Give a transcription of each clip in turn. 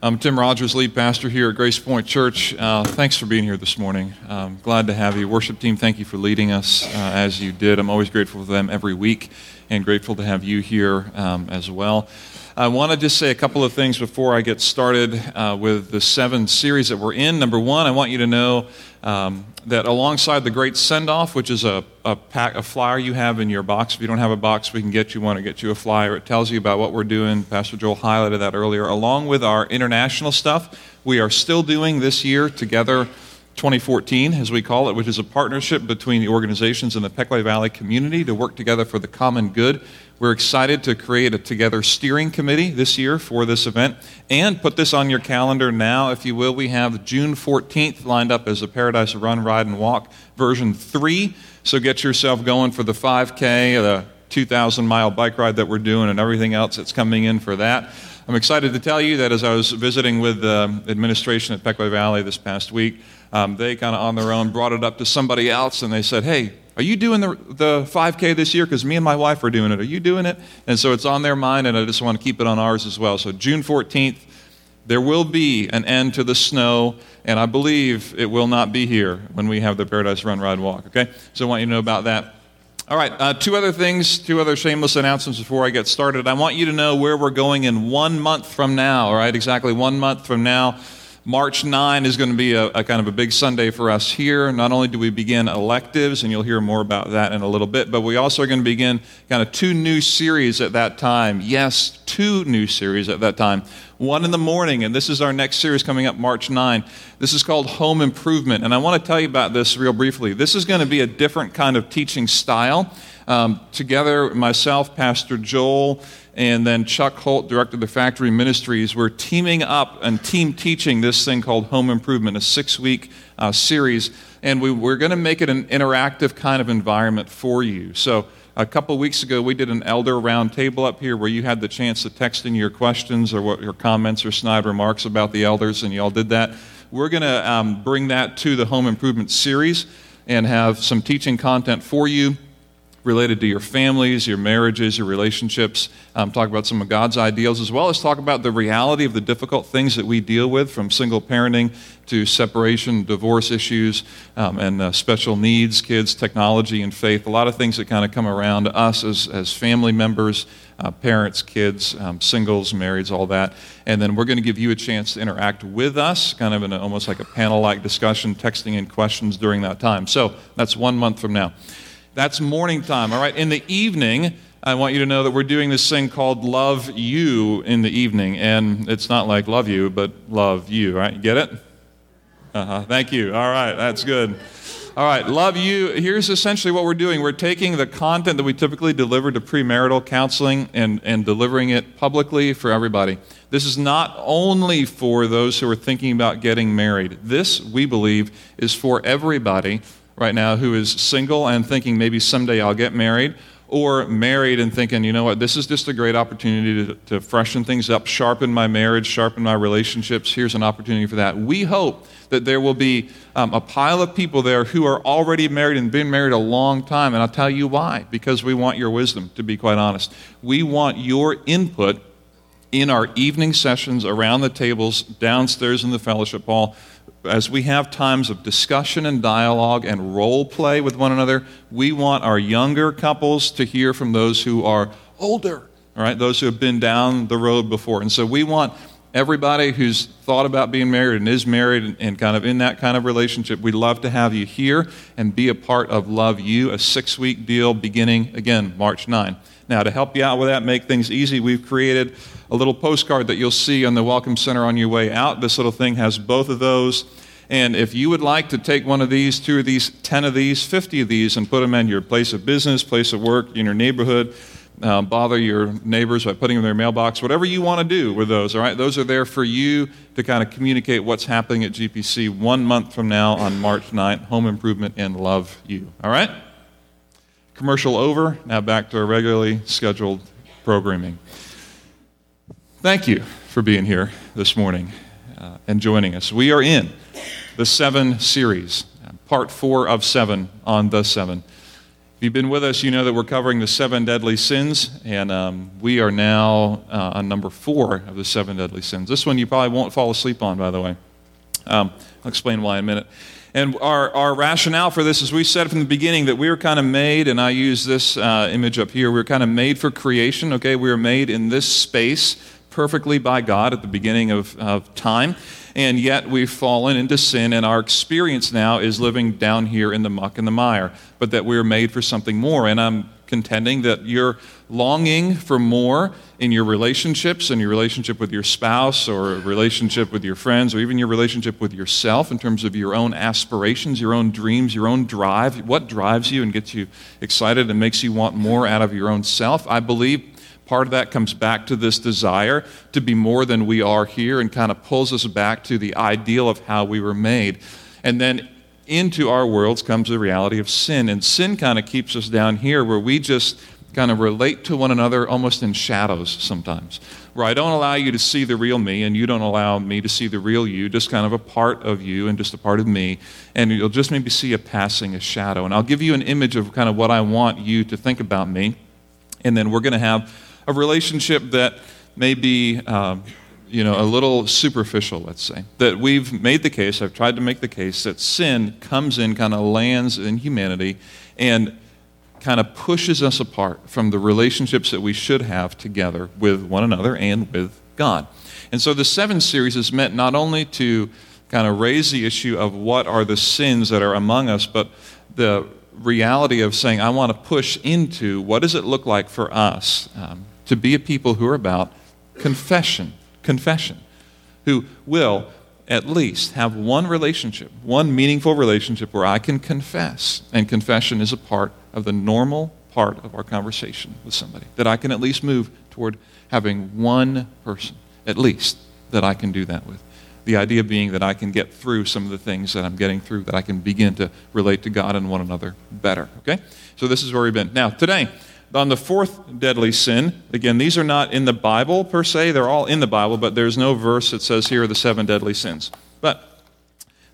I'm Tim Rogers, lead pastor here at Grace Point Church. Uh, thanks for being here this morning. Um, glad to have you. Worship team, thank you for leading us uh, as you did. I'm always grateful for them every week and grateful to have you here um, as well. I want to just say a couple of things before I get started uh, with the seven series that we're in. Number one, I want you to know um, that alongside the great send off, which is a, a, pack, a flyer you have in your box, if you don't have a box, we can get you one or get you a flyer. It tells you about what we're doing. Pastor Joel highlighted that earlier. Along with our international stuff, we are still doing this year together 2014, as we call it, which is a partnership between the organizations in the Pequea Valley community to work together for the common good. We're excited to create a Together steering committee this year for this event and put this on your calendar now, if you will. We have June 14th lined up as a Paradise Run, Ride, and Walk version 3. So get yourself going for the 5K, the 2,000 mile bike ride that we're doing, and everything else that's coming in for that. I'm excited to tell you that as I was visiting with the administration at Pequea Valley this past week, um, they kind of on their own brought it up to somebody else and they said, Hey, are you doing the, the 5K this year? Because me and my wife are doing it. Are you doing it? And so it's on their mind, and I just want to keep it on ours as well. So June 14th, there will be an end to the snow, and I believe it will not be here when we have the Paradise Run, Ride, Walk. Okay? So I want you to know about that. All right, uh, two other things, two other shameless announcements before I get started. I want you to know where we're going in one month from now, all right? Exactly one month from now. March 9 is going to be a, a, kind of a big Sunday for us here. Not only do we begin electives, and you'll hear more about that in a little bit, but we also are going to begin kind of two new series at that time. Yes, two new series at that time. One in the morning, and this is our next series coming up March 9. This is called Home Improvement, and I want to tell you about this real briefly. This is going to be a different kind of teaching style. Um, together, myself, Pastor Joel, and then Chuck Holt, director of the Factory Ministries, we're teaming up and team teaching this thing called Home Improvement, a six week uh, series. And we, we're going to make it an interactive kind of environment for you. So, a couple weeks ago, we did an elder roundtable up here where you had the chance to text in your questions or what your comments or snide remarks about the elders, and you all did that. We're going to um, bring that to the Home Improvement series and have some teaching content for you related to your families, your marriages, your relationships, um, talk about some of God's ideals, as well as talk about the reality of the difficult things that we deal with from single parenting to separation, divorce issues, um, and uh, special needs, kids, technology, and faith. A lot of things that kind of come around us as, as family members. Uh, parents, kids, um, singles, marrieds, all that. And then we're going to give you a chance to interact with us, kind of in a, almost like a panel like discussion, texting in questions during that time. So that's one month from now. That's morning time. All right. In the evening, I want you to know that we're doing this thing called Love You in the evening. And it's not like love you, but love you, right? You get it? Uh-huh. Thank you. All right. That's good. All right. Love you. Here's essentially what we're doing we're taking the content that we typically deliver to premarital counseling and, and delivering it publicly for everybody. This is not only for those who are thinking about getting married. This, we believe, is for everybody right now who is single and thinking maybe someday I'll get married, or married and thinking, you know what, this is just a great opportunity to, to freshen things up, sharpen my marriage, sharpen my relationships. Here's an opportunity for that. We hope that there will be um, a pile of people there who are already married and been married a long time. And I'll tell you why. Because we want your wisdom, to be quite honest. We want your input in our evening sessions around the tables downstairs in the fellowship hall as we have times of discussion and dialogue and role play with one another, we want our younger couples to hear from those who are older, all right, those who have been down the road before. And so we want everybody who's thought about being married and is married and, and kind of in that kind of relationship, we'd love to have you here and be a part of Love You, a six week deal beginning, again, March 9. Now, to help you out with that, make things easy, we've created a little postcard that you'll see on the Welcome Center on your way out. This little thing has both of those. And if you would like to take one of these, two of these, 10 of these, 50 of these, and put them in your place of business, place of work, in your neighborhood, um, bother your neighbors by putting them in their mailbox, whatever you want to do with those, all right? Those are there for you to kind of communicate what's happening at GPC one month from now on March 9th. Home improvement and love you, all right? Commercial over. Now back to our regularly scheduled programming. Thank you for being here this morning uh, and joining us. We are in the seven series, part four of seven on the seven. If you've been with us, you know that we're covering the seven deadly sins, and um, we are now uh, on number four of the seven deadly sins. This one you probably won't fall asleep on, by the way. Um, I'll explain why in a minute. And our, our rationale for this is we said from the beginning that we were kind of made, and I use this uh, image up here, we were kind of made for creation, okay? We were made in this space perfectly by God at the beginning of, of time and yet we've fallen into sin, and our experience now is living down here in the muck and the mire, but that we're made for something more. And I'm contending that you're longing for more in your relationships and your relationship with your spouse or relationship with your friends or even your relationship with yourself in terms of your own aspirations, your own dreams, your own drive. What drives you and gets you excited and makes you want more out of your own self? I believe Part of that comes back to this desire to be more than we are here and kind of pulls us back to the ideal of how we were made. And then into our worlds comes the reality of sin. And sin kind of keeps us down here where we just kind of relate to one another almost in shadows sometimes. Where I don't allow you to see the real me and you don't allow me to see the real you, just kind of a part of you and just a part of me. And you'll just maybe see a passing, a shadow. And I'll give you an image of kind of what I want you to think about me. And then we're going to have a relationship that may be um, you know, a little superficial, let's say. That we've made the case, I've tried to make the case, that sin comes in, kind of lands in humanity, and kind of pushes us apart from the relationships that we should have together with one another and with God. And so the seven series is meant not only to kind of raise the issue of what are the sins that are among us, but the reality of saying, I want to push into what does it look like for us um, to be a people who are about confession, confession, who will at least have one relationship, one meaningful relationship where I can confess. And confession is a part of the normal part of our conversation with somebody. That I can at least move toward having one person, at least, that I can do that with. The idea being that I can get through some of the things that I'm getting through, that I can begin to relate to God and one another better. Okay? So this is where we've been. Now, today, on the fourth deadly sin, again, these are not in the Bible per se, they're all in the Bible, but there's no verse that says here are the seven deadly sins. But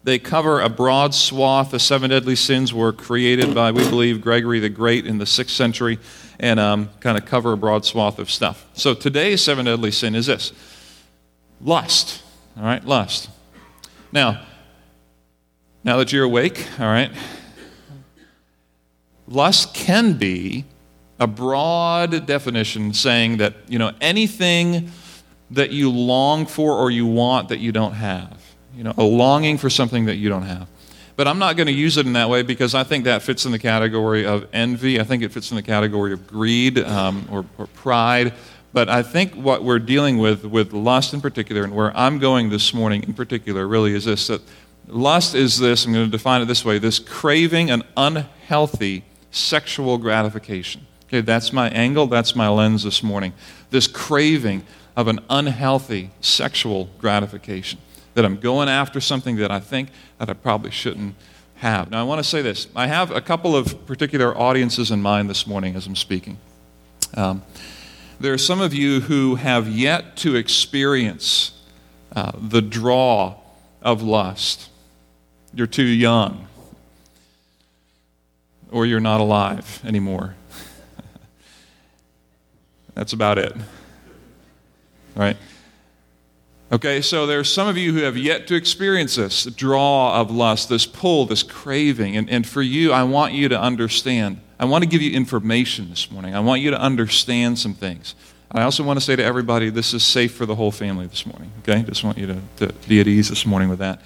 they cover a broad swath. The seven deadly sins were created by, we believe, Gregory the Great in the sixth century and um, kind of cover a broad swath of stuff. So today's seven deadly sin is this lust. All right, lust. Now, now that you're awake, all right, lust can be a broad definition saying that, you know, anything that you long for or you want that you don't have. You know, a longing for something that you don't have. But I'm not going to use it in that way because I think that fits in the category of envy. I think it fits in the category of greed um, or, or pride. But I think what we're dealing with, with lust in particular, and where I'm going this morning in particular, really is this that lust is this, I'm going to define it this way this craving an unhealthy sexual gratification. Okay, that's my angle, that's my lens this morning. This craving of an unhealthy sexual gratification. That I'm going after something that I think that I probably shouldn't have. Now, I want to say this. I have a couple of particular audiences in mind this morning as I'm speaking. Um, there are some of you who have yet to experience uh, the draw of lust. You're too young, or you're not alive anymore. That's about it. Right? Okay, so there's some of you who have yet to experience this draw of lust, this pull, this craving. And, and for you, I want you to understand. I want to give you information this morning. I want you to understand some things. I also want to say to everybody, this is safe for the whole family this morning. Okay? Just want you to, to be at ease this morning with that.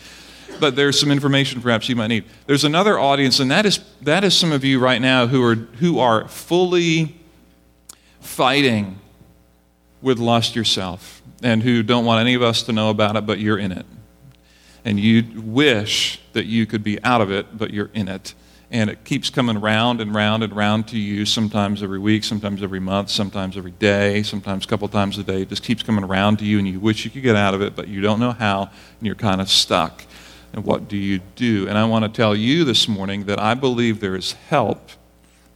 But there's some information perhaps you might need. There's another audience, and that is, that is some of you right now who are, who are fully fighting with lust yourself and who don't want any of us to know about it, but you're in it. And you wish that you could be out of it, but you're in it. And it keeps coming round and round and round to you, sometimes every week, sometimes every month, sometimes every day, sometimes a couple times a day. It just keeps coming around to you, and you wish you could get out of it, but you don't know how, and you're kind of stuck. And what do you do? And I want to tell you this morning that I believe there is help,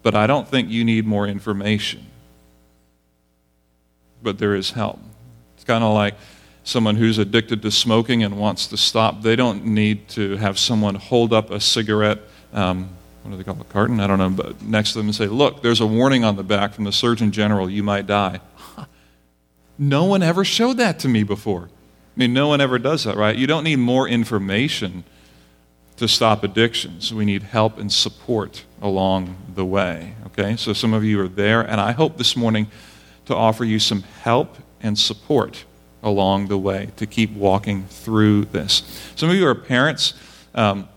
but I don't think you need more information but there is help. It's kind of like someone who's addicted to smoking and wants to stop. They don't need to have someone hold up a cigarette um, what do they call it, carton? I don't know, but next to them and say, look, there's a warning on the back from the Surgeon General, you might die. No one ever showed that to me before. I mean, no one ever does that, right? You don't need more information to stop addictions. We need help and support along the way, okay? So some of you are there, and I hope this morning to offer you some help and support along the way to keep walking through this. Some of you are parents. Um,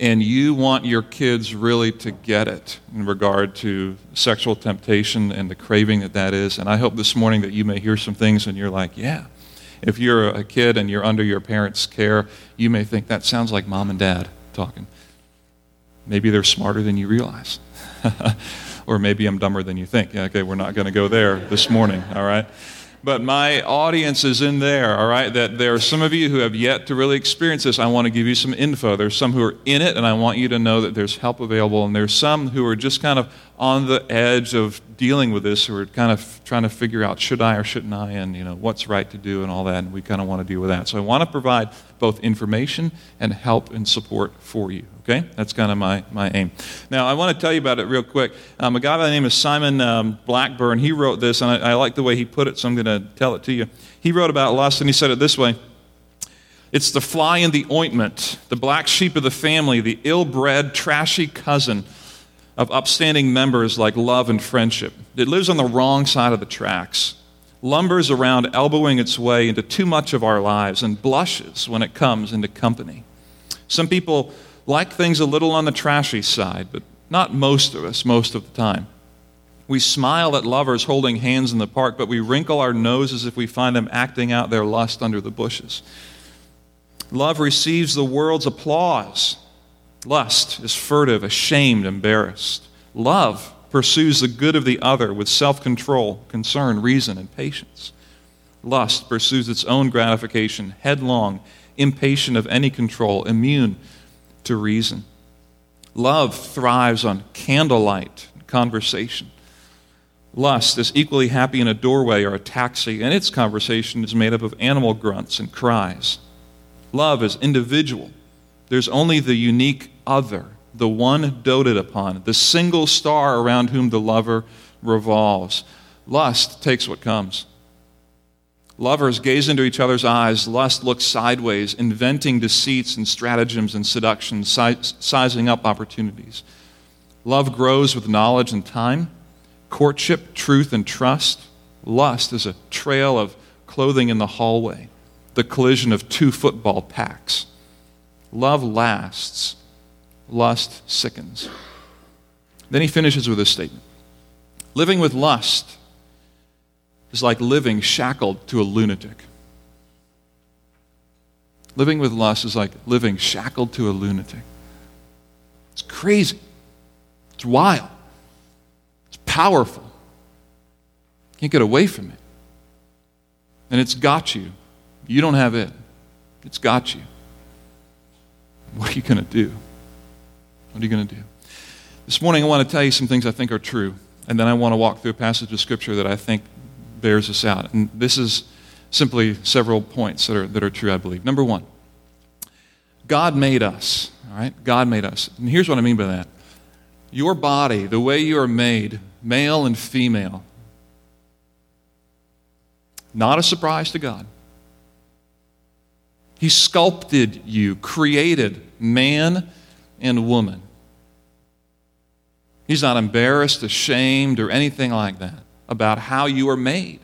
and you want your kids really to get it in regard to sexual temptation and the craving that that is. And I hope this morning that you may hear some things and you're like, yeah. If you're a kid and you're under your parents' care, you may think that sounds like mom and dad talking. Maybe they're smarter than you realize. or maybe I'm dumber than you think. Okay, we're not going to go there this morning, all right? but my audience is in there, all right? That there are some of you who have yet to really experience this. I want to give you some info. There's some who are in it, and I want you to know that there's help available. And there's some who are just kind of on the edge of dealing with this, who are kind of trying to figure out should I or shouldn't I, and you know what's right to do and all that. And we kind of want to deal with that. So I want to provide both information and help and support for you. Okay, that's kind of my, my aim. Now, I want to tell you about it real quick. Um, a guy by the name of Simon um, Blackburn, he wrote this, and I, I like the way he put it, so I'm going to tell it to you. He wrote about lust, and he said it this way It's the fly in the ointment, the black sheep of the family, the ill bred, trashy cousin of upstanding members like love and friendship. It lives on the wrong side of the tracks, lumbers around, elbowing its way into too much of our lives, and blushes when it comes into company. Some people like things a little on the trashy side, but not most of us, most of the time. We smile at lovers holding hands in the park, but we wrinkle our noses if we find them acting out their lust under the bushes. Love receives the world's applause. Lust is furtive, ashamed, embarrassed. Love pursues the good of the other with self control, concern, reason, and patience. Lust pursues its own gratification, headlong, impatient of any control, immune to reason. Love thrives on candlelight conversation. Lust is equally happy in a doorway or a taxi, and its conversation is made up of animal grunts and cries. Love is individual. There's only the unique other, the one doted upon, the single star around whom the lover revolves. Lust takes what comes. Lovers gaze into each other's eyes. Lust looks sideways, inventing deceits and stratagems and seductions, sizing up opportunities. Love grows with knowledge and time. Courtship, truth, and trust. Lust is a trail of clothing in the hallway, the collision of two football packs. Love lasts, lust sickens. Then he finishes with this statement Living with lust is like living shackled to a lunatic. Living with lust is like living shackled to a lunatic. It's crazy. It's wild. It's powerful. Can't get away from it. And it's got you. You don't have it. It's got you. What are you going to do? What are you going to do? This morning, I want to tell you some things I think are true. And then I want to walk through a passage of Scripture that I think bears this out. And this is simply several points that are, that are true, I believe. Number one, God made us. All right? God made us. And here's what I mean by that your body, the way you are made, male and female, not a surprise to God. He sculpted you, created man and woman. He's not embarrassed, ashamed, or anything like that about how you are made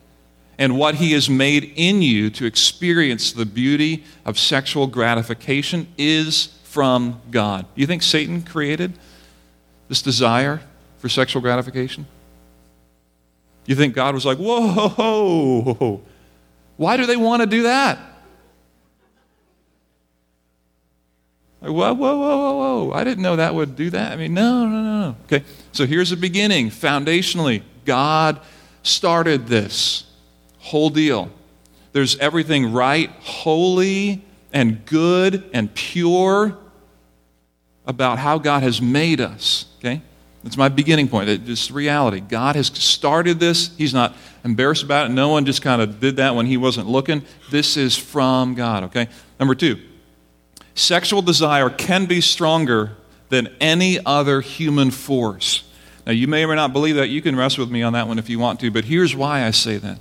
and what He has made in you to experience the beauty of sexual gratification is from God. Do you think Satan created this desire for sexual gratification? You think God was like, whoa, whoa. why do they want to do that? Like, whoa, whoa, whoa, whoa, whoa. I didn't know that would do that. I mean, no, no, no, no. Okay, so here's the beginning. Foundationally, God started this whole deal. There's everything right, holy, and good and pure about how God has made us. Okay? That's my beginning point. It's reality. God has started this. He's not embarrassed about it. No one just kind of did that when he wasn't looking. This is from God, okay? Number two, sexual desire can be stronger than any other human force. Now, you may or may not believe that. You can rest with me on that one if you want to, but here's why I say that.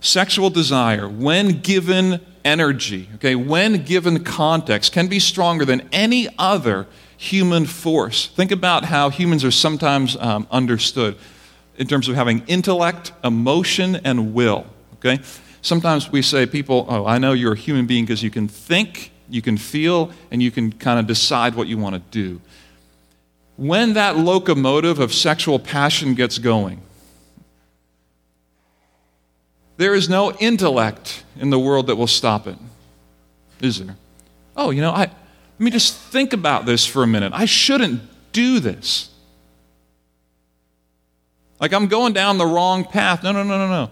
Sexual desire, when given energy, okay, when given context, can be stronger than any other human force. Think about how humans are sometimes um, understood in terms of having intellect, emotion, and will, okay? Sometimes we say, people, oh, I know you're a human being because you can think, you can feel, and you can kind of decide what you want to do. When that locomotive of sexual passion gets going, there is no intellect in the world that will stop it, is there? Oh, you know, I, let me just think about this for a minute. I shouldn't do this. Like I'm going down the wrong path. No, no, no, no, no.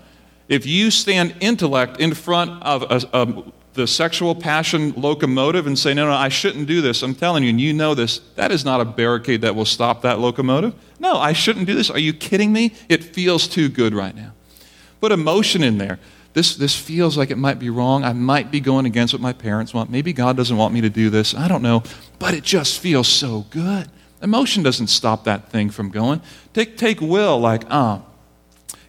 If you stand intellect in front of a, a, the sexual passion locomotive and say, no, no, I shouldn't do this, I'm telling you, and you know this, that is not a barricade that will stop that locomotive. No, I shouldn't do this. Are you kidding me? It feels too good right now. Put emotion in there. This, this feels like it might be wrong. I might be going against what my parents want. Maybe God doesn't want me to do this. I don't know. But it just feels so good. Emotion doesn't stop that thing from going. Take, take will, like, ah, oh,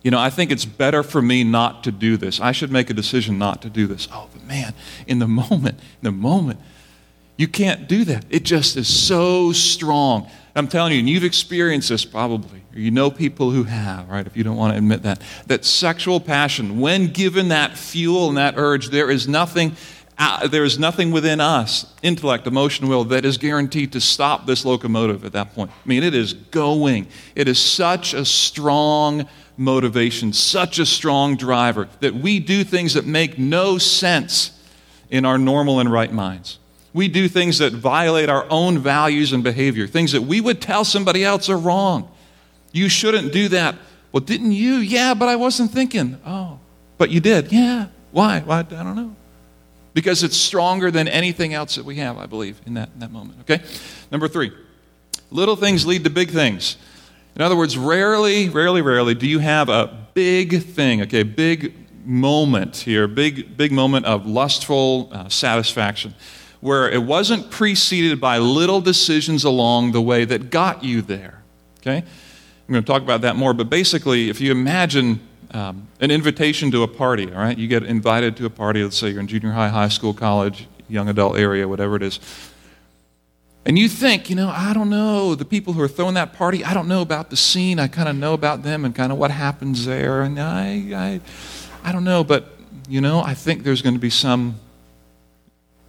you know, I think it's better for me not to do this. I should make a decision not to do this. Oh, but man, in the moment, in the moment, you can't do that. It just is so strong. I'm telling you, and you've experienced this probably, or you know people who have, right, if you don't want to admit that, that sexual passion, when given that fuel and that urge, there is nothing. Uh, there is nothing within us, intellect, emotion, will, that is guaranteed to stop this locomotive at that point. I mean, it is going. It is such a strong motivation, such a strong driver that we do things that make no sense in our normal and right minds. We do things that violate our own values and behavior, things that we would tell somebody else are wrong. You shouldn't do that. Well, didn't you? Yeah, but I wasn't thinking. Oh, but you did. Yeah. Why? Why? I don't know. Because it's stronger than anything else that we have, I believe, in that, in that moment. Okay? Number three little things lead to big things. In other words, rarely, rarely, rarely do you have a big thing, okay, big moment here, big, big moment of lustful uh, satisfaction where it wasn't preceded by little decisions along the way that got you there. Okay? I'm going to talk about that more, but basically, if you imagine um, an invitation to a party, all right? You get invited to a party, let's say you're in junior high, high school, college, young adult area, whatever it is. And you think, you know, I don't know, the people who are throwing that party, I don't know about the scene. I kind of know about them and kind of what happens there. And I, I, I don't know, but, you know, I think there's going to be some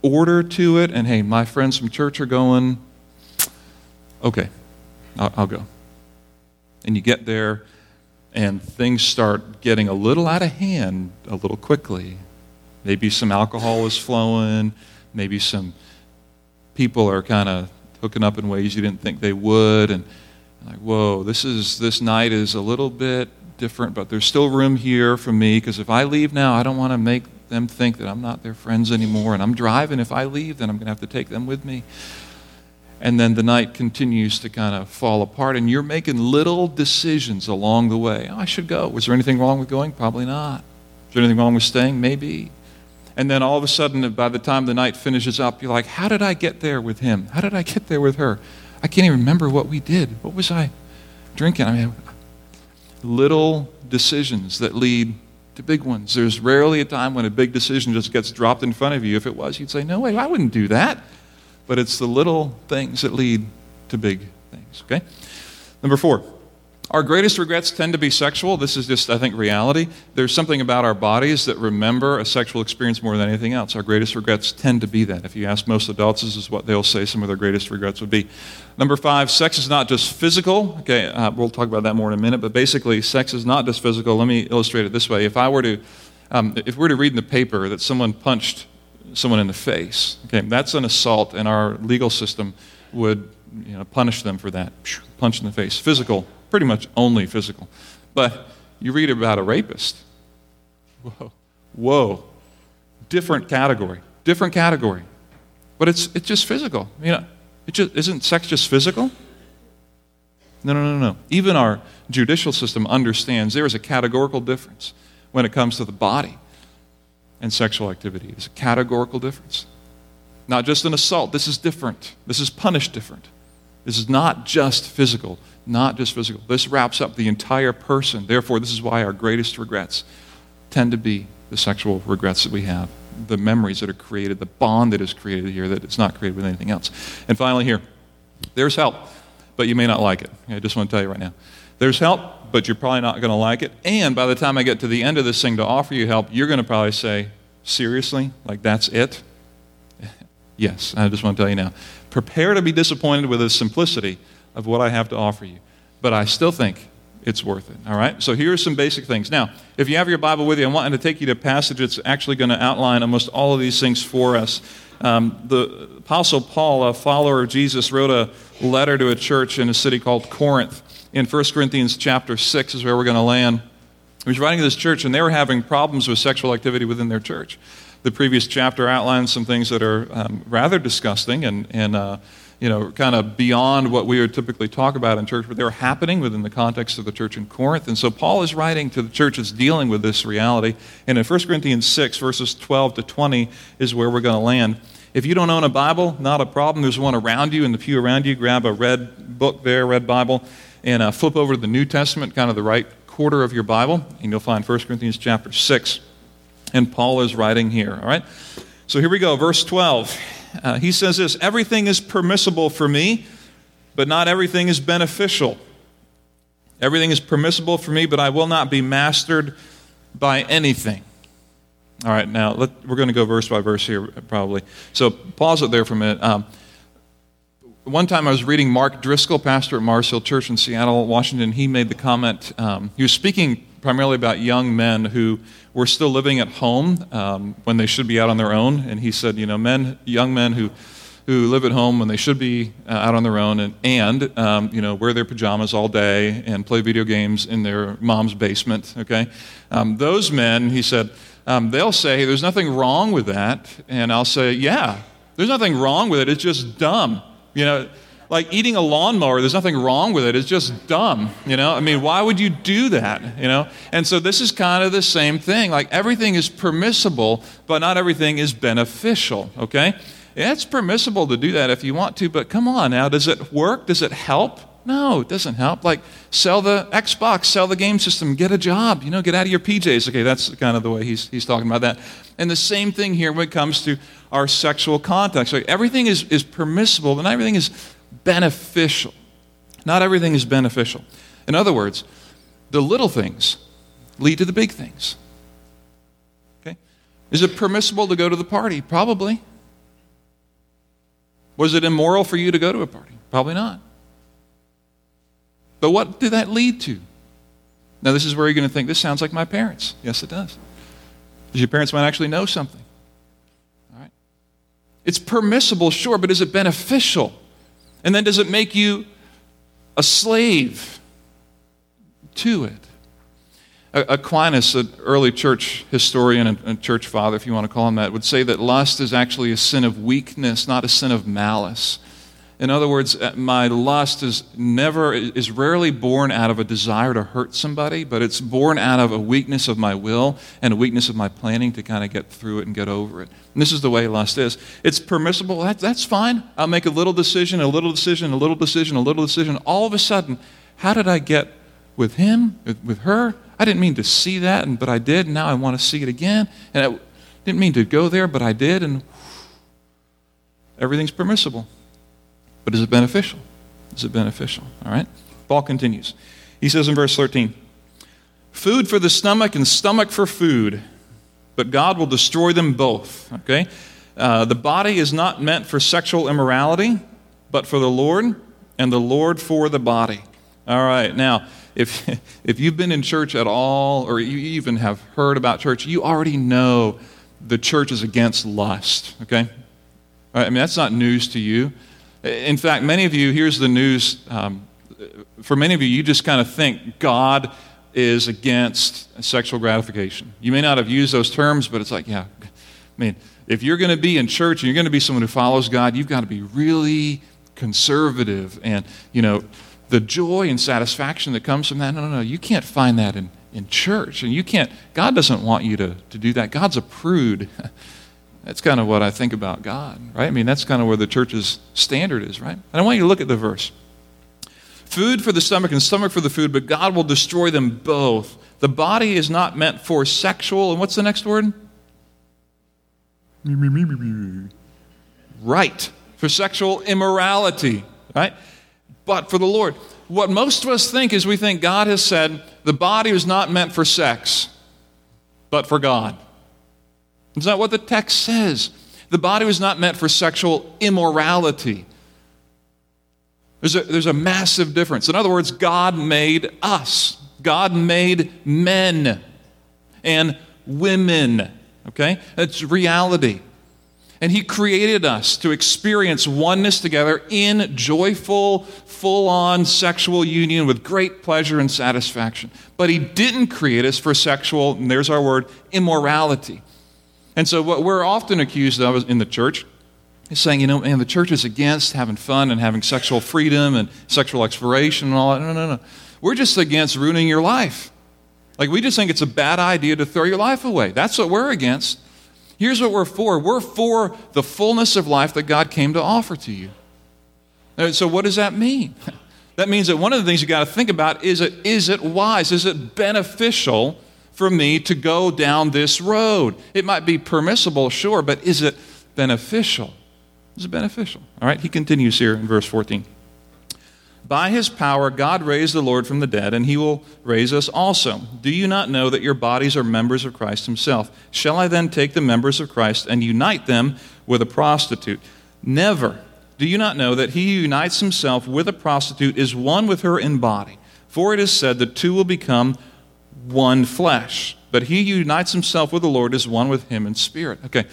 order to it, and hey, my friends from church are going, okay, I'll, I'll go. And you get there, and things start getting a little out of hand a little quickly. Maybe some alcohol is flowing, maybe some people are kind of hooking up in ways you didn't think they would, and like, whoa, this is this night is a little bit different, but there's still room here for me because if I leave now, I don't want to make them think that I'm not their friends anymore and I'm driving. If I leave, then I'm going to have to take them with me. And then the night continues to kind of fall apart, and you're making little decisions along the way. Oh, I should go. Was there anything wrong with going? Probably not. Is there anything wrong with staying? Maybe. And then all of a sudden, by the time the night finishes up, you're like, How did I get there with him? How did I get there with her? I can't even remember what we did. What was I drinking? I mean, little decisions that lead to big ones. There's rarely a time when a big decision just gets dropped in front of you. If it was, you'd say, No way, I wouldn't do that. But it's the little things that lead to big things. Okay? Number four, our greatest regrets tend to be sexual. This is just, I think, reality. There's something about our bodies that remember a sexual experience more than anything else. Our greatest regrets tend to be that. If you ask most adults, this is what they'll say some of their greatest regrets would be. Number five, sex is not just physical. Okay, uh, we'll talk about that more in a minute, but basically, sex is not just physical. Let me illustrate it this way. If I were to, um, if we were to read in the paper that someone punched someone in the face, okay, that's an assault, and our legal system would you know, punish them for that. Punch in the face. Physical pretty much only physical. But you read about a rapist. Whoa. Whoa. Different category. Different category. But it's, it's just physical. You know, it just, isn't sex just physical? No, no, no, no. Even our judicial system understands there is a categorical difference when it comes to the body and sexual activity. It's a categorical difference. Not just an assault. This is different. This is punished different. This is not just physical, not just physical. This wraps up the entire person. Therefore, this is why our greatest regrets tend to be the sexual regrets that we have, the memories that are created, the bond that is created here that it's not created with anything else. And finally, here, there's help, but you may not like it. I just want to tell you right now. There's help, but you're probably not going to like it. And by the time I get to the end of this thing to offer you help, you're going to probably say, Seriously? Like that's it? yes, I just want to tell you now. Prepare to be disappointed with the simplicity of what I have to offer you. But I still think it's worth it. All right? So here are some basic things. Now, if you have your Bible with you, I'm wanting to take you to a passage that's actually going to outline almost all of these things for us. Um, the Apostle Paul, a follower of Jesus, wrote a letter to a church in a city called Corinth. In 1 Corinthians chapter 6 is where we're going to land. He was writing to this church, and they were having problems with sexual activity within their church. The previous chapter outlines some things that are um, rather disgusting and, and uh, you know, kind of beyond what we would typically talk about in church, but they were happening within the context of the church in Corinth. And so Paul is writing to the church that's dealing with this reality. And in 1 Corinthians 6, verses 12 to 20, is where we're going to land. If you don't own a Bible, not a problem. There's one around you in the pew around you. Grab a red book there, red Bible, and uh, flip over to the New Testament, kind of the right quarter of your Bible, and you'll find 1 Corinthians chapter 6. And Paul is writing here, all right? So here we go, verse 12. Uh, he says this Everything is permissible for me, but not everything is beneficial. Everything is permissible for me, but I will not be mastered by anything. All right, now let, we're going to go verse by verse here, probably. So pause it there for a minute. Um, one time I was reading Mark Driscoll, pastor at Mars Hill Church in Seattle, Washington. He made the comment, um, he was speaking primarily about young men who were still living at home um, when they should be out on their own. And he said, you know, men, young men who, who live at home when they should be uh, out on their own and, and um, you know, wear their pajamas all day and play video games in their mom's basement, okay? Um, those men, he said, um, they'll say, there's nothing wrong with that. And I'll say, yeah, there's nothing wrong with it. It's just dumb. You know, like eating a lawnmower, there's nothing wrong with it. It's just dumb. You know, I mean, why would you do that? You know, and so this is kind of the same thing. Like everything is permissible, but not everything is beneficial. Okay? It's permissible to do that if you want to, but come on now, does it work? Does it help? No, it doesn't help. Like, sell the Xbox, sell the game system, get a job, you know, get out of your PJs. Okay, that's kind of the way he's, he's talking about that. And the same thing here when it comes to our sexual context. Like, everything is, is permissible, but not everything is beneficial. Not everything is beneficial. In other words, the little things lead to the big things. Okay? Is it permissible to go to the party? Probably. Was it immoral for you to go to a party? Probably not. But what did that lead to? Now, this is where you're going to think, this sounds like my parents. Yes, it does. Because your parents might actually know something. All right? It's permissible, sure, but is it beneficial? And then does it make you a slave to it? Aquinas, an early church historian and church father, if you want to call him that, would say that lust is actually a sin of weakness, not a sin of malice. In other words, uh, my lust is never is rarely born out of a desire to hurt somebody, but it's born out of a weakness of my will and a weakness of my planning to kind of get through it and get over it. And this is the way lust is. It's permissible. That, that's fine. I'll make a little decision, a little decision, a little decision, a little decision. All of a sudden, how did I get with him, with her? I didn't mean to see that, but I did. And now I want to see it again. And I didn't mean to go there, but I did. And everything's permissible. But is it beneficial? Is it beneficial? All right? Paul continues. He says in verse 13 Food for the stomach and stomach for food, but God will destroy them both. Okay? Uh, the body is not meant for sexual immorality, but for the Lord, and the Lord for the body. All right, now, if, if you've been in church at all, or you even have heard about church, you already know the church is against lust, okay? I mean, that's not news to you. In fact, many of you, here's the news. Um, for many of you, you just kind of think God is against sexual gratification. You may not have used those terms, but it's like, yeah, I mean, if you're going to be in church and you're going to be someone who follows God, you've got to be really conservative. And, you know, the joy and satisfaction that comes from that, no, no, no, you can't find that in, in church. And you can't, God doesn't want you to, to do that. God's a prude. That's kind of what I think about God, right? I mean, that's kind of where the church's standard is, right? And I want you to look at the verse. Food for the stomach and stomach for the food, but God will destroy them both. The body is not meant for sexual, and what's the next word? Right. For sexual immorality, right? But for the Lord. What most of us think is we think God has said the body was not meant for sex, but for God. Is that what the text says? The body was not meant for sexual immorality. There's a, there's a massive difference. In other words, God made us, God made men and women. Okay? That's reality. And He created us to experience oneness together in joyful, full on sexual union with great pleasure and satisfaction. But He didn't create us for sexual, and there's our word, immorality. And so, what we're often accused of in the church is saying, you know, man, the church is against having fun and having sexual freedom and sexual exploration and all that. No, no, no. We're just against ruining your life. Like, we just think it's a bad idea to throw your life away. That's what we're against. Here's what we're for we're for the fullness of life that God came to offer to you. Uh, so, what does that mean? That means that one of the things you got to think about is it, is it wise? Is it beneficial for me to go down this road? It might be permissible, sure, but is it beneficial? Is it beneficial? All right, he continues here in verse 14. By his power, God raised the Lord from the dead, and he will raise us also. Do you not know that your bodies are members of Christ himself? Shall I then take the members of Christ and unite them with a prostitute? Never. Do you not know that he who unites himself with a prostitute is one with her in body? For it is said, the two will become one flesh. But he unites himself with the Lord is one with him in spirit. Okay.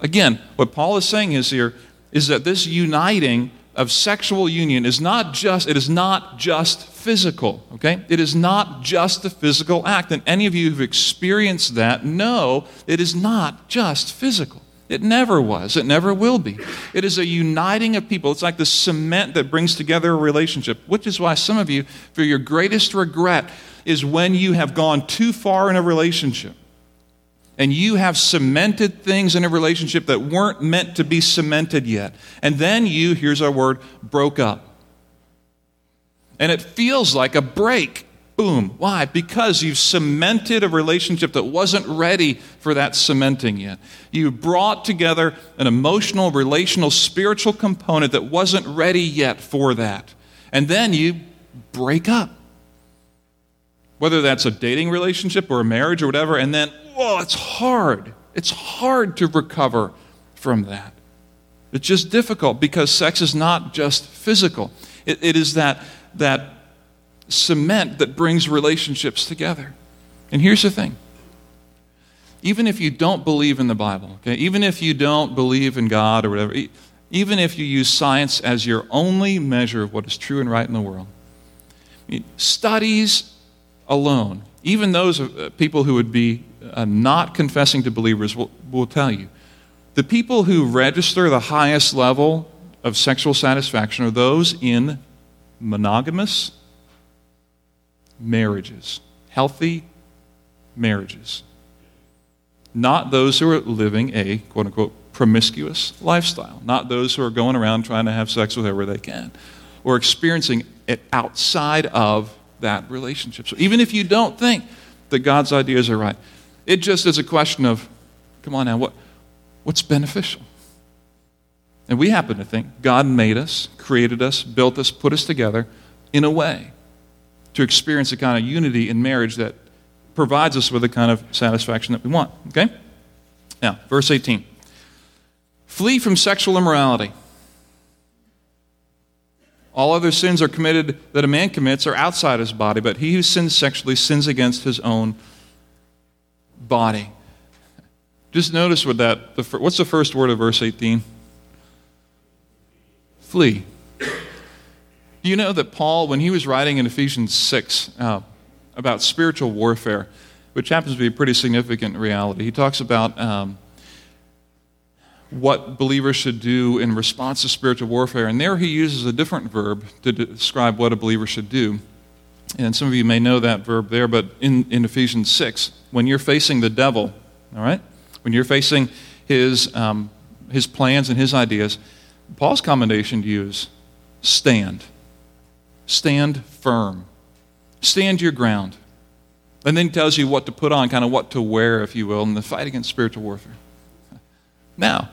Again, what Paul is saying is here is that this uniting of sexual union is not just it is not just physical okay it is not just a physical act and any of you who've experienced that know it is not just physical it never was it never will be it is a uniting of people it's like the cement that brings together a relationship which is why some of you for your greatest regret is when you have gone too far in a relationship and you have cemented things in a relationship that weren't meant to be cemented yet. And then you, here's our word, broke up. And it feels like a break. Boom. Why? Because you've cemented a relationship that wasn't ready for that cementing yet. You brought together an emotional, relational, spiritual component that wasn't ready yet for that. And then you break up. Whether that's a dating relationship or a marriage or whatever, and then oh, it's hard. It's hard to recover from that. It's just difficult because sex is not just physical, it, it is that, that cement that brings relationships together. And here's the thing even if you don't believe in the Bible, okay, even if you don't believe in God or whatever, even if you use science as your only measure of what is true and right in the world, studies alone, even those uh, people who would be uh, not confessing to believers will, will tell you. The people who register the highest level of sexual satisfaction are those in monogamous marriages, healthy marriages, not those who are living a quote unquote promiscuous lifestyle, not those who are going around trying to have sex with whoever they can or experiencing it outside of that relationship. So even if you don't think that God's ideas are right, it just is a question of, come on now, what, what's beneficial? And we happen to think God made us, created us, built us, put us together in a way to experience the kind of unity in marriage that provides us with the kind of satisfaction that we want. Okay? Now, verse 18. Flee from sexual immorality. All other sins are committed that a man commits are outside his body, but he who sins sexually sins against his own body. Just notice with that, the, what's the first word of verse 18? Flee. Do you know that Paul, when he was writing in Ephesians 6 uh, about spiritual warfare, which happens to be a pretty significant reality, he talks about um, what believers should do in response to spiritual warfare. And there he uses a different verb to describe what a believer should do. And some of you may know that verb there, but in, in Ephesians 6, when you're facing the devil, all right, when you're facing his, um, his plans and his ideas, Paul's commendation to you is stand. Stand firm. Stand your ground. And then he tells you what to put on, kind of what to wear, if you will, in the fight against spiritual warfare. Now,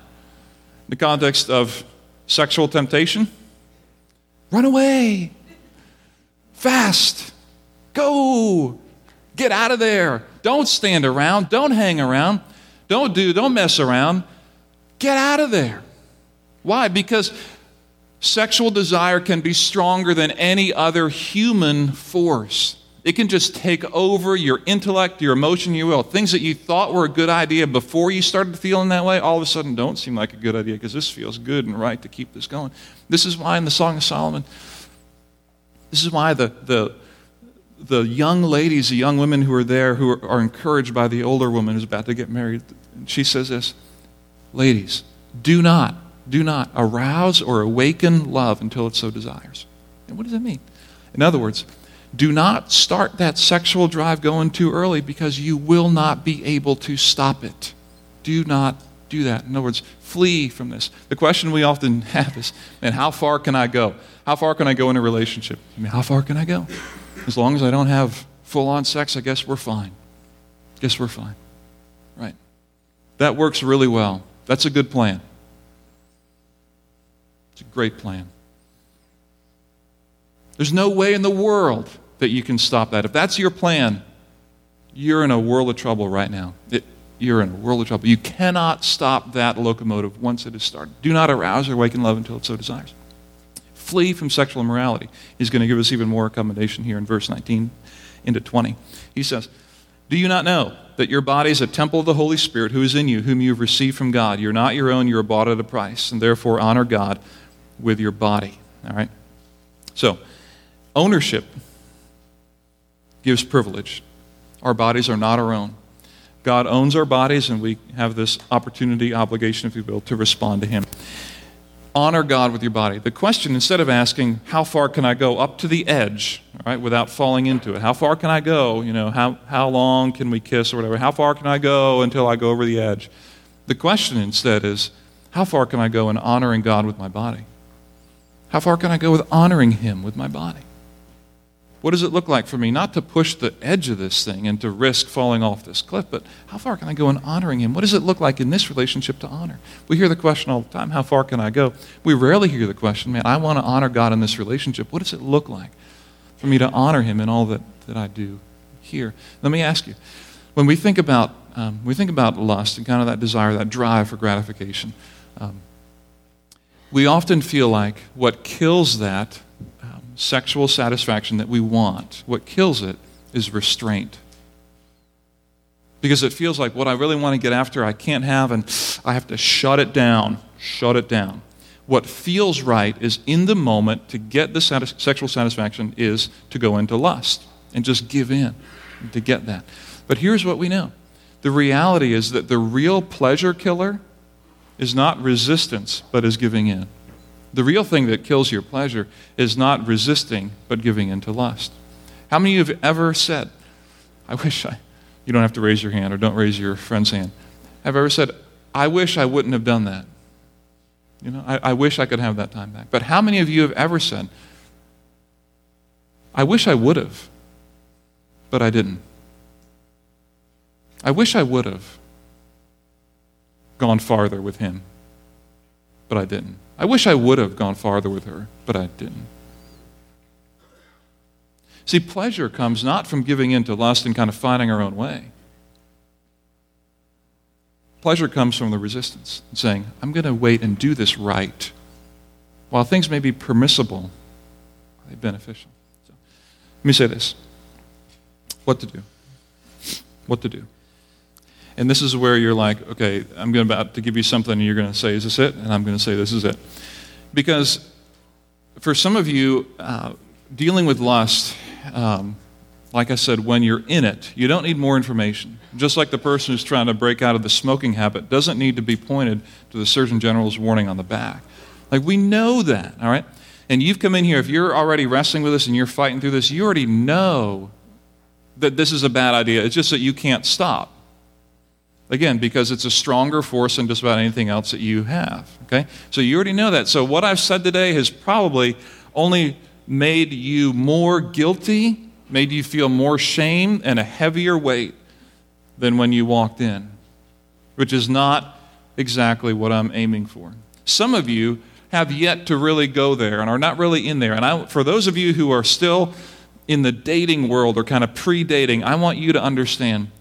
the context of sexual temptation, run away. Fast. Go. Get out of there. Don't stand around. Don't hang around. Don't do, don't mess around. Get out of there. Why? Because sexual desire can be stronger than any other human force. It can just take over your intellect, your emotion, your will. Things that you thought were a good idea before you started feeling that way, all of a sudden don't seem like a good idea because this feels good and right to keep this going. This is why in the Song of Solomon, this is why the, the, the young ladies, the young women who are there, who are, are encouraged by the older woman who's about to get married, she says this Ladies, do not, do not arouse or awaken love until it so desires. And what does that mean? In other words, do not start that sexual drive going too early because you will not be able to stop it. Do not do that. In other words, flee from this. The question we often have is, man, how far can I go? How far can I go in a relationship? I mean, how far can I go? As long as I don't have full on sex, I guess we're fine. Guess we're fine. Right. That works really well. That's a good plan. It's a great plan. There's no way in the world that you can stop that. If that's your plan, you're in a world of trouble right now. It, you're in a world of trouble. You cannot stop that locomotive once it is started. Do not arouse or awaken love until it so desires. Flee from sexual immorality. He's going to give us even more accommodation here in verse 19 into 20. He says, Do you not know that your body is a temple of the Holy Spirit who is in you, whom you have received from God? You're not your own, you're bought at a price, and therefore honor God with your body. All right? So, Ownership gives privilege. Our bodies are not our own. God owns our bodies, and we have this opportunity, obligation, if you will, to respond to Him. Honor God with your body. The question, instead of asking, how far can I go up to the edge, right, without falling into it? How far can I go? You know, how, how long can we kiss or whatever? How far can I go until I go over the edge? The question instead is, how far can I go in honoring God with my body? How far can I go with honoring Him with my body? What does it look like for me not to push the edge of this thing and to risk falling off this cliff, but how far can I go in honoring Him? What does it look like in this relationship to honor? We hear the question all the time how far can I go? We rarely hear the question, man, I want to honor God in this relationship. What does it look like for me to honor Him in all that, that I do here? Let me ask you when we think about, um, we think about lust and kind of that desire, that drive for gratification, um, we often feel like what kills that sexual satisfaction that we want, what kills it is restraint. Because it feels like what I really want to get after, I can't have, and I have to shut it down. Shut it down. What feels right is in the moment to get the satis- sexual satisfaction is to go into lust and just give in to get that. But here's what we know the reality is that the real pleasure killer is not resistance, but is giving in. The real thing that kills your pleasure is not resisting, but giving into lust. How many of you have ever said, I wish I, you don't have to raise your hand or don't raise your friend's hand, have ever said, I wish I wouldn't have done that? You know, I, I wish I could have that time back. But how many of you have ever said, I wish I would have, but I didn't? I wish I would have gone farther with him, but I didn't. I wish I would have gone farther with her, but I didn't. See, pleasure comes not from giving in to lust and kind of finding our own way. Pleasure comes from the resistance and saying, I'm going to wait and do this right. While things may be permissible, they beneficial. So, let me say this what to do. What to do. And this is where you're like, okay, I'm about to give you something, and you're going to say, is this it? And I'm going to say, this is it. Because for some of you, uh, dealing with lust, um, like I said, when you're in it, you don't need more information. Just like the person who's trying to break out of the smoking habit doesn't need to be pointed to the Surgeon General's warning on the back. Like, we know that, all right? And you've come in here, if you're already wrestling with this and you're fighting through this, you already know that this is a bad idea. It's just that you can't stop. Again, because it's a stronger force than just about anything else that you have. Okay? So you already know that. So what I've said today has probably only made you more guilty, made you feel more shame and a heavier weight than when you walked in, which is not exactly what I'm aiming for. Some of you have yet to really go there and are not really in there. And I, for those of you who are still in the dating world or kind of pre dating, I want you to understand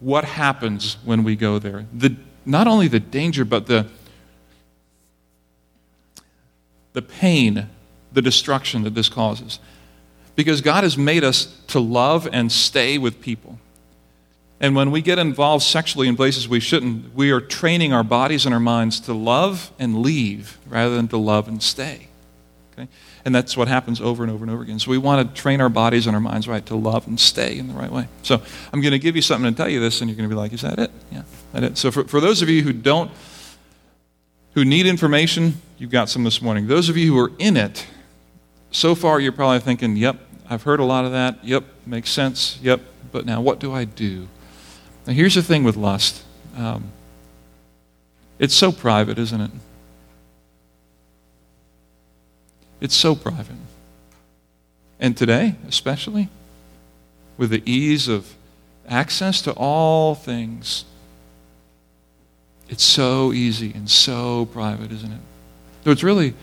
what happens when we go there. The, not only the danger, but the, the pain, the destruction that this causes. Because God has made us to love and stay with people. And when we get involved sexually in places we shouldn't, we are training our bodies and our minds to love and leave rather than to love and stay. Okay? And that's what happens over and over and over again. So we want to train our bodies and our minds right to love and stay in the right way. So I'm going to give you something to tell you this, and you're going to be like, is that it? Yeah, that it. So for, for those of you who don't, who need information, you've got some this morning. Those of you who are in it, so far you're probably thinking, yep, I've heard a lot of that. Yep, makes sense. Yep, but now what do I do? Now, here's the thing with lust um, it's so private, isn't it? It's so private. And today, especially, with the ease of access to all things, it's so easy and so private, isn't it? So it's really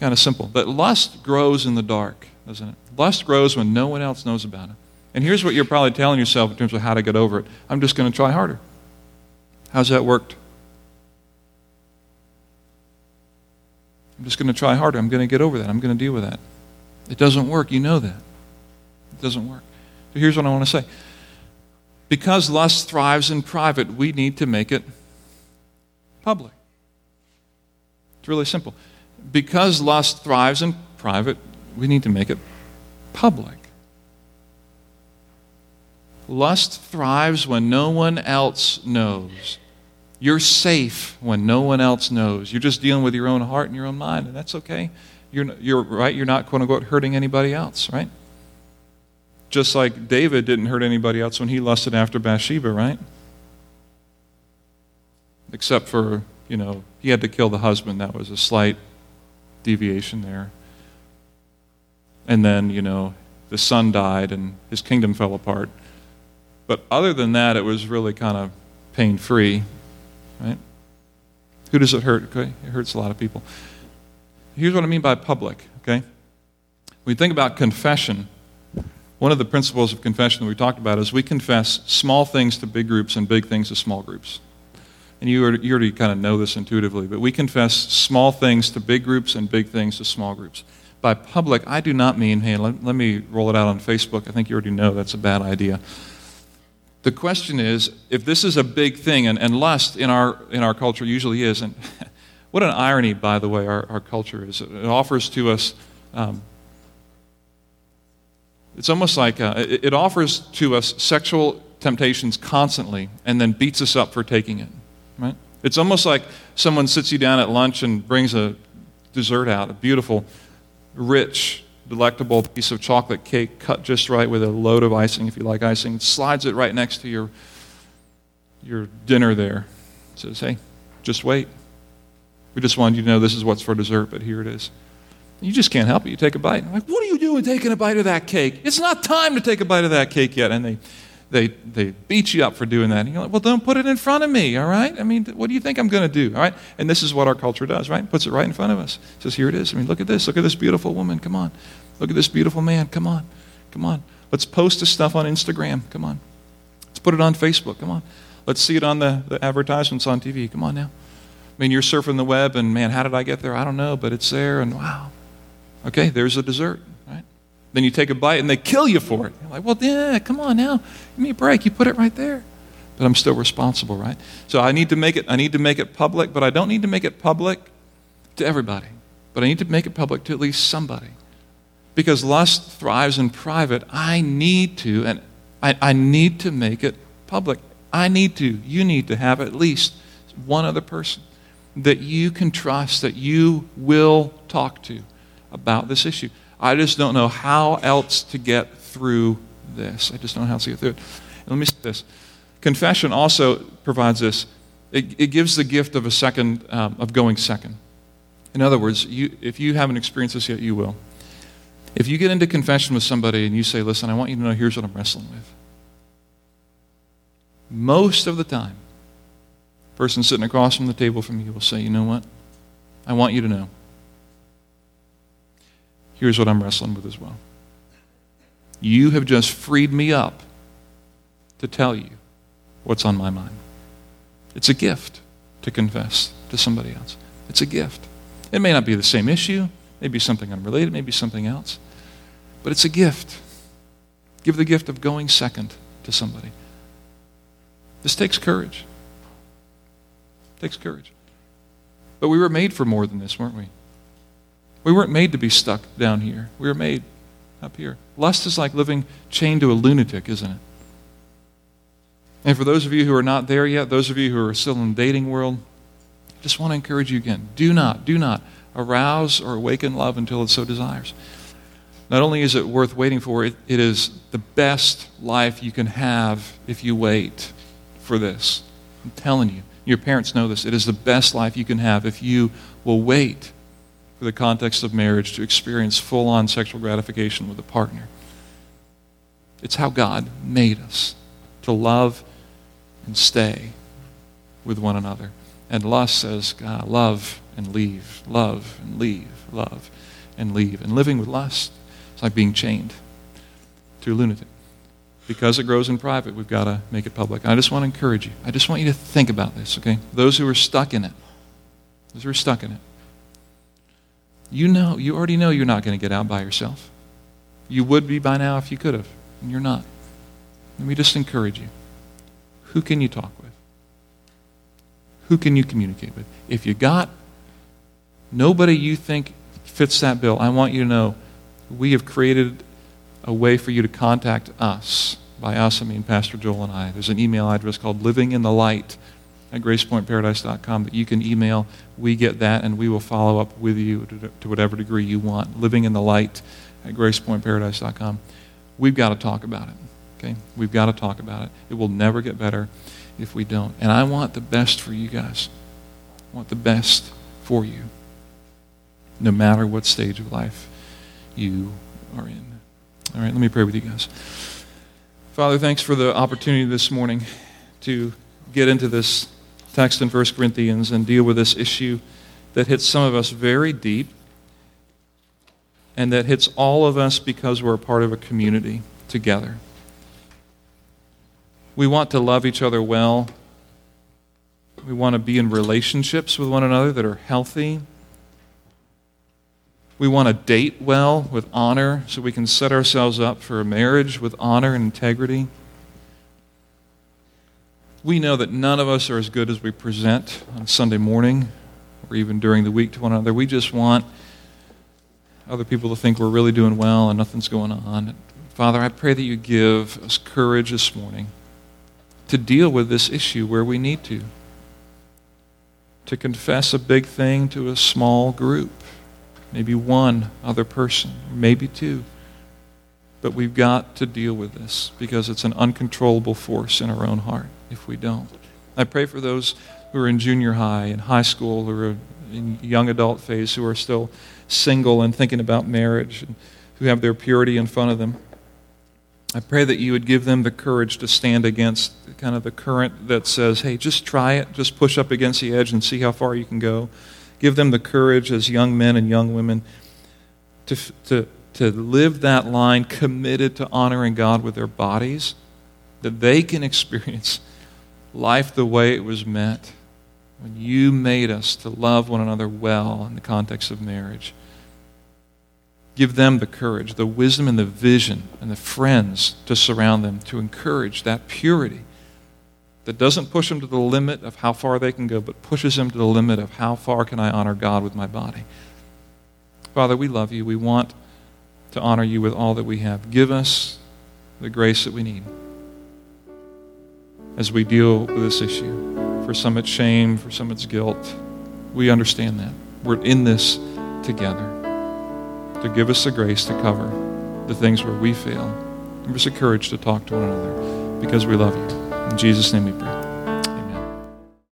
kind of simple. But lust grows in the dark, doesn't it? Lust grows when no one else knows about it. And here's what you're probably telling yourself in terms of how to get over it I'm just going to try harder. How's that worked? I'm just going to try harder. I'm going to get over that. I'm going to deal with that. It doesn't work. You know that. It doesn't work. So here's what I want to say. Because lust thrives in private, we need to make it public. It's really simple. Because lust thrives in private, we need to make it public. Lust thrives when no one else knows. You're safe when no one else knows. You're just dealing with your own heart and your own mind, and that's okay. You're, you're right. You're not quote unquote hurting anybody else, right? Just like David didn't hurt anybody else when he lusted after Bathsheba, right? Except for, you know, he had to kill the husband. That was a slight deviation there. And then, you know, the son died and his kingdom fell apart. But other than that, it was really kind of pain free, right? Who does it hurt? Okay, it hurts a lot of people. Here's what I mean by public, okay? When we think about confession, one of the principles of confession that we talked about is we confess small things to big groups and big things to small groups. And you already, you already kind of know this intuitively, but we confess small things to big groups and big things to small groups. By public, I do not mean, hey, let, let me roll it out on Facebook. I think you already know that's a bad idea. The question is if this is a big thing, and, and lust in our, in our culture usually is, and what an irony, by the way, our, our culture is. It offers to us, um, it's almost like uh, it, it offers to us sexual temptations constantly and then beats us up for taking it, right? It's almost like someone sits you down at lunch and brings a dessert out, a beautiful, rich, delectable piece of chocolate cake cut just right with a load of icing, if you like icing, slides it right next to your, your dinner there. Says, hey, just wait. We just wanted you to know this is what's for dessert, but here it is. You just can't help it. You take a bite. I'm like, what are you doing taking a bite of that cake? It's not time to take a bite of that cake yet. And they, they, they beat you up for doing that. And you're like, well, don't put it in front of me, all right? I mean, what do you think I'm going to do, all right? And this is what our culture does, right? Puts it right in front of us. Says, here it is. I mean, look at this. Look at this beautiful woman. Come on. Look at this beautiful man. Come on. Come on. Let's post this stuff on Instagram. Come on. Let's put it on Facebook. Come on. Let's see it on the, the advertisements on TV. Come on now. I mean, you're surfing the web, and man, how did I get there? I don't know, but it's there, and wow. Okay, there's a dessert? Then you take a bite, and they kill you for it. You're like, well, yeah, come on now. Give me a break. You put it right there. But I'm still responsible, right? So I need to make it, I need to make it public, but I don't need to make it public to everybody. But I need to make it public to at least somebody because lust thrives in private, I need to, and I, I need to make it public. I need to, you need to have at least one other person that you can trust, that you will talk to about this issue. I just don't know how else to get through this. I just don't know how else to get through it. let me say this Confession also provides this it, it gives the gift of a second, um, of going second. In other words, you, if you haven't experienced this yet, you will. If you get into confession with somebody and you say, Listen, I want you to know here's what I'm wrestling with. Most of the time, person sitting across from the table from you will say, You know what? I want you to know. Here's what I'm wrestling with as well. You have just freed me up to tell you what's on my mind. It's a gift to confess to somebody else. It's a gift. It may not be the same issue, maybe something unrelated, maybe something else, but it's a gift. Give the gift of going second to somebody. This takes courage. It takes courage. But we were made for more than this, weren't we? We weren't made to be stuck down here. We were made up here. Lust is like living chained to a lunatic, isn't it? And for those of you who are not there yet, those of you who are still in the dating world, I just want to encourage you again. Do not, do not arouse or awaken love until it so desires. Not only is it worth waiting for, it, it is the best life you can have if you wait for this. I'm telling you, your parents know this. It is the best life you can have if you will wait for the context of marriage to experience full on sexual gratification with a partner. It's how God made us to love and stay with one another. And lust says, God, love and leave, love and leave, love and leave. And living with lust is like being chained to a lunatic. Because it grows in private, we've got to make it public. I just want to encourage you. I just want you to think about this, okay? Those who are stuck in it, those who are stuck in it, you know, you already know you're not going to get out by yourself. You would be by now if you could have, and you're not. Let me just encourage you. Who can you talk with? Who can you communicate with? If you got nobody you think fits that bill, I want you to know we have created a way for you to contact us. By us, I mean Pastor Joel and I. There's an email address called Living in the Light at gracepointparadise.com that you can email. We get that, and we will follow up with you to, to whatever degree you want. Living in the Light at gracepointparadise.com. We've got to talk about it. Okay? We've got to talk about it. It will never get better if we don't. And I want the best for you guys. I want the best for you, no matter what stage of life you are in. All right, let me pray with you guys. Father, thanks for the opportunity this morning to get into this text in 1 Corinthians and deal with this issue that hits some of us very deep and that hits all of us because we're a part of a community together. We want to love each other well. We want to be in relationships with one another that are healthy. We want to date well with honor so we can set ourselves up for a marriage with honor and integrity. We know that none of us are as good as we present on Sunday morning or even during the week to one another. We just want other people to think we're really doing well and nothing's going on. Father, I pray that you give us courage this morning to deal with this issue where we need to. To confess a big thing to a small group, maybe one other person, maybe two. But we've got to deal with this because it's an uncontrollable force in our own heart if we don't. I pray for those who are in junior high and high school, who are in young adult phase, who are still single and thinking about marriage, and who have their purity in front of them. I pray that you would give them the courage to stand against kind of the current that says, hey, just try it, just push up against the edge and see how far you can go. Give them the courage as young men and young women to, to, to live that line committed to honoring God with their bodies, that they can experience life the way it was meant when you made us to love one another well in the context of marriage. Give them the courage, the wisdom, and the vision, and the friends to surround them to encourage that purity that doesn't push them to the limit of how far they can go, but pushes them to the limit of how far can I honor God with my body. Father, we love you. We want to honor you with all that we have. Give us the grace that we need as we deal with this issue. For some it's shame, for some it's guilt. We understand that. We're in this together to give us the grace to cover the things where we fail. Give us the courage to talk to one another because we love you. In Jesus' name we pray.